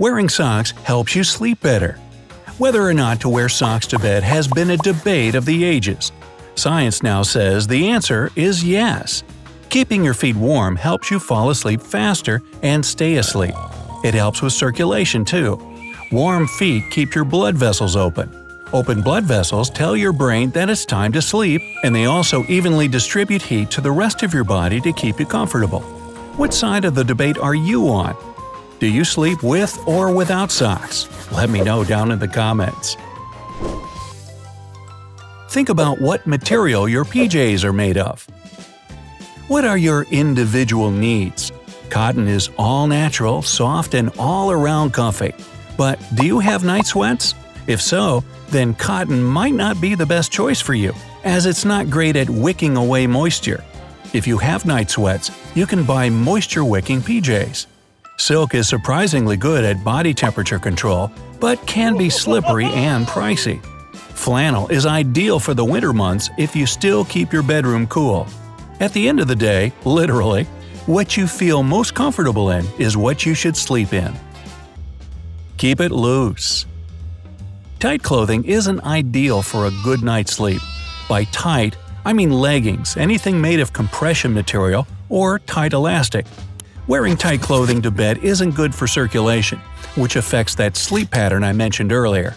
Wearing socks helps you sleep better. Whether or not to wear socks to bed has been a debate of the ages. Science now says the answer is yes. Keeping your feet warm helps you fall asleep faster and stay asleep. It helps with circulation too. Warm feet keep your blood vessels open. Open blood vessels tell your brain that it's time to sleep, and they also evenly distribute heat to the rest of your body to keep you comfortable. What side of the debate are you on? Do you sleep with or without socks? Let me know down in the comments. Think about what material your PJs are made of. What are your individual needs? Cotton is all natural, soft, and all around comfy. But do you have night sweats? If so, then cotton might not be the best choice for you, as it's not great at wicking away moisture. If you have night sweats, you can buy moisture wicking PJs. Silk is surprisingly good at body temperature control, but can be slippery and pricey. Flannel is ideal for the winter months if you still keep your bedroom cool. At the end of the day, literally, what you feel most comfortable in is what you should sleep in. Keep it loose. Tight clothing isn't ideal for a good night's sleep. By tight, I mean leggings, anything made of compression material, or tight elastic. Wearing tight clothing to bed isn't good for circulation, which affects that sleep pattern I mentioned earlier.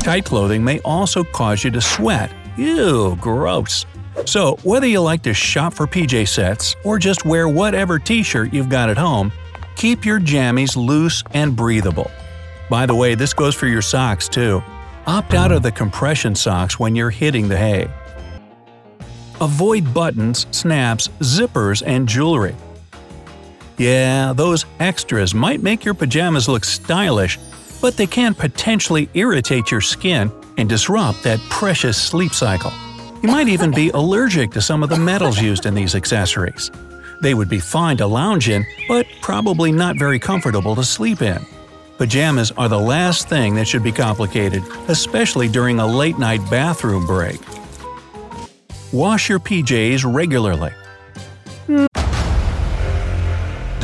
Tight clothing may also cause you to sweat. Ew, gross. So, whether you like to shop for PJ sets or just wear whatever t shirt you've got at home, keep your jammies loose and breathable. By the way, this goes for your socks too. Opt out of the compression socks when you're hitting the hay. Avoid buttons, snaps, zippers, and jewelry. Yeah, those extras might make your pajamas look stylish, but they can potentially irritate your skin and disrupt that precious sleep cycle. You might even be allergic to some of the metals used in these accessories. They would be fine to lounge in, but probably not very comfortable to sleep in. Pajamas are the last thing that should be complicated, especially during a late night bathroom break. Wash your PJs regularly.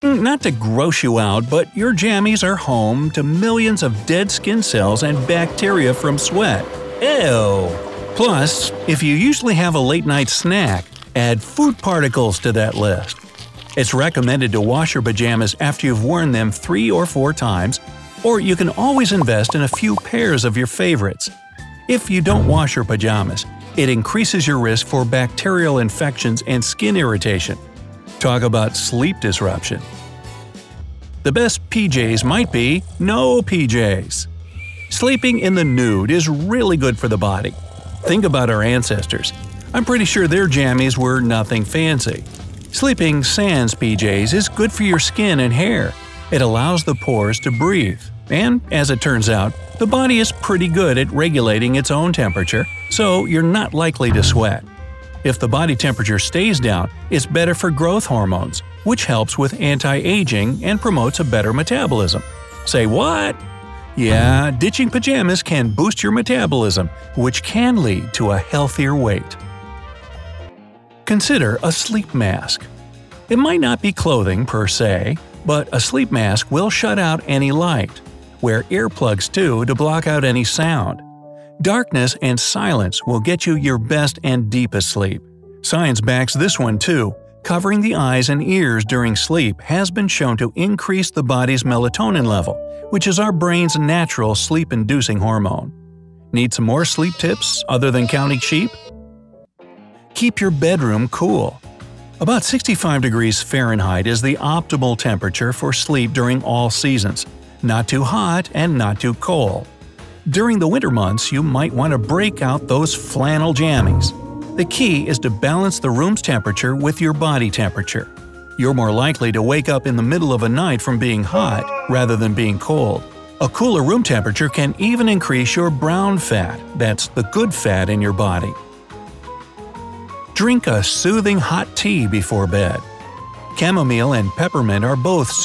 Mm, not to gross you out, but your jammies are home to millions of dead skin cells and bacteria from sweat. Ew! Plus, if you usually have a late night snack, add food particles to that list. It's recommended to wash your pajamas after you've worn them three or four times, or you can always invest in a few pairs of your favorites. If you don't wash your pajamas, it increases your risk for bacterial infections and skin irritation. Talk about sleep disruption. The best PJs might be no PJs. Sleeping in the nude is really good for the body. Think about our ancestors. I'm pretty sure their jammies were nothing fancy. Sleeping sans PJs is good for your skin and hair. It allows the pores to breathe. And, as it turns out, the body is pretty good at regulating its own temperature, so you're not likely to sweat. If the body temperature stays down, it's better for growth hormones, which helps with anti aging and promotes a better metabolism. Say what? Yeah, ditching pajamas can boost your metabolism, which can lead to a healthier weight. Consider a sleep mask. It might not be clothing per se, but a sleep mask will shut out any light. Wear earplugs too to block out any sound. Darkness and silence will get you your best and deepest sleep. Science backs this one too. Covering the eyes and ears during sleep has been shown to increase the body's melatonin level, which is our brain's natural sleep inducing hormone. Need some more sleep tips other than counting sheep? Keep your bedroom cool. About 65 degrees Fahrenheit is the optimal temperature for sleep during all seasons, not too hot and not too cold. During the winter months, you might want to break out those flannel jammies. The key is to balance the room's temperature with your body temperature. You're more likely to wake up in the middle of a night from being hot rather than being cold. A cooler room temperature can even increase your brown fat, that's the good fat in your body. Drink a soothing hot tea before bed. Chamomile and peppermint are both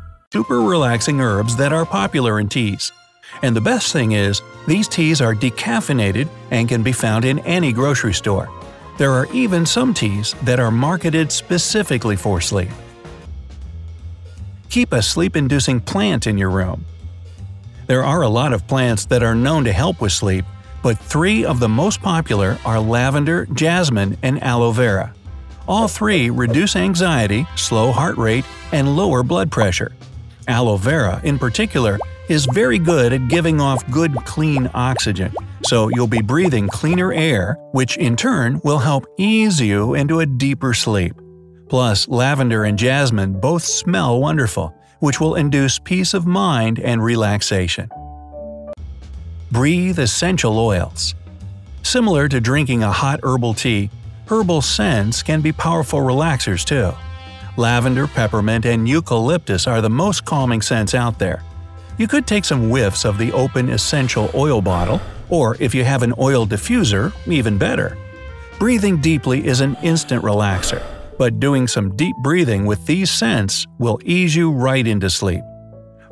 Super relaxing herbs that are popular in teas. And the best thing is, these teas are decaffeinated and can be found in any grocery store. There are even some teas that are marketed specifically for sleep. Keep a sleep inducing plant in your room. There are a lot of plants that are known to help with sleep, but three of the most popular are lavender, jasmine, and aloe vera. All three reduce anxiety, slow heart rate, and lower blood pressure. Aloe vera, in particular, is very good at giving off good clean oxygen, so you'll be breathing cleaner air, which in turn will help ease you into a deeper sleep. Plus, lavender and jasmine both smell wonderful, which will induce peace of mind and relaxation. Breathe essential oils. Similar to drinking a hot herbal tea, herbal scents can be powerful relaxers too. Lavender, peppermint, and eucalyptus are the most calming scents out there. You could take some whiffs of the open essential oil bottle, or if you have an oil diffuser, even better. Breathing deeply is an instant relaxer, but doing some deep breathing with these scents will ease you right into sleep.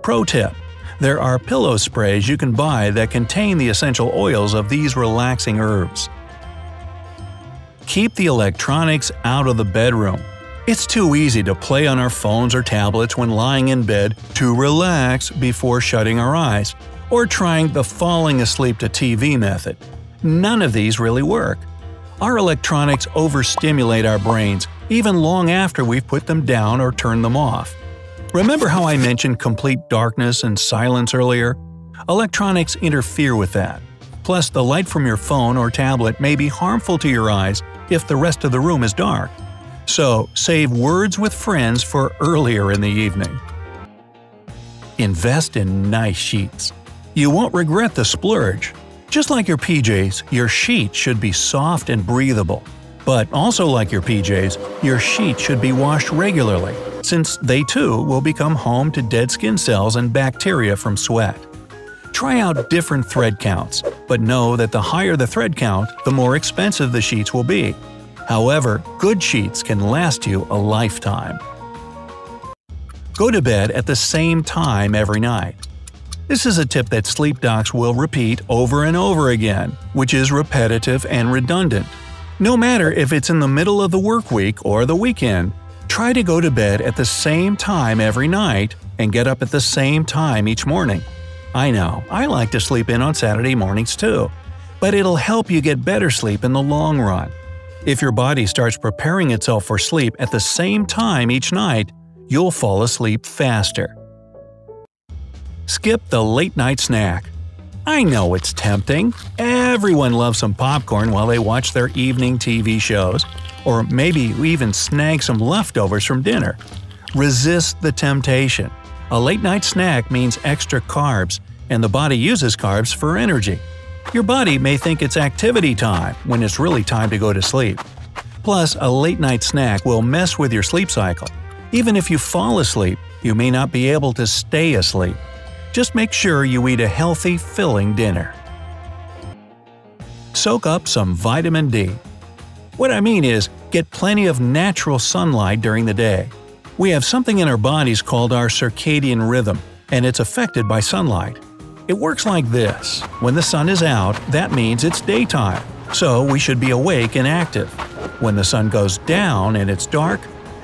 Pro tip there are pillow sprays you can buy that contain the essential oils of these relaxing herbs. Keep the electronics out of the bedroom. It's too easy to play on our phones or tablets when lying in bed to relax before shutting our eyes, or trying the falling asleep to TV method. None of these really work. Our electronics overstimulate our brains even long after we've put them down or turned them off. Remember how I mentioned complete darkness and silence earlier? Electronics interfere with that. Plus, the light from your phone or tablet may be harmful to your eyes if the rest of the room is dark. So, save words with friends for earlier in the evening. Invest in nice sheets. You won't regret the splurge. Just like your PJs, your sheet should be soft and breathable. But also like your PJs, your sheet should be washed regularly, since they too will become home to dead skin cells and bacteria from sweat. Try out different thread counts, but know that the higher the thread count, the more expensive the sheets will be. However, good sheets can last you a lifetime. Go to bed at the same time every night. This is a tip that sleep docs will repeat over and over again, which is repetitive and redundant. No matter if it's in the middle of the work week or the weekend, try to go to bed at the same time every night and get up at the same time each morning. I know, I like to sleep in on Saturday mornings too, but it'll help you get better sleep in the long run. If your body starts preparing itself for sleep at the same time each night, you'll fall asleep faster. Skip the late night snack. I know it's tempting. Everyone loves some popcorn while they watch their evening TV shows, or maybe even snag some leftovers from dinner. Resist the temptation. A late night snack means extra carbs, and the body uses carbs for energy. Your body may think it's activity time when it's really time to go to sleep. Plus, a late night snack will mess with your sleep cycle. Even if you fall asleep, you may not be able to stay asleep. Just make sure you eat a healthy, filling dinner. Soak up some vitamin D. What I mean is, get plenty of natural sunlight during the day. We have something in our bodies called our circadian rhythm, and it's affected by sunlight. It works like this when the sun is out, that means it's daytime, so we should be awake and active. When the sun goes down and it's dark,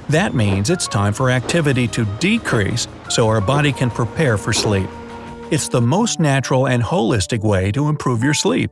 that means it's time for activity to decrease so our body can prepare for sleep. It's the most natural and holistic way to improve your sleep.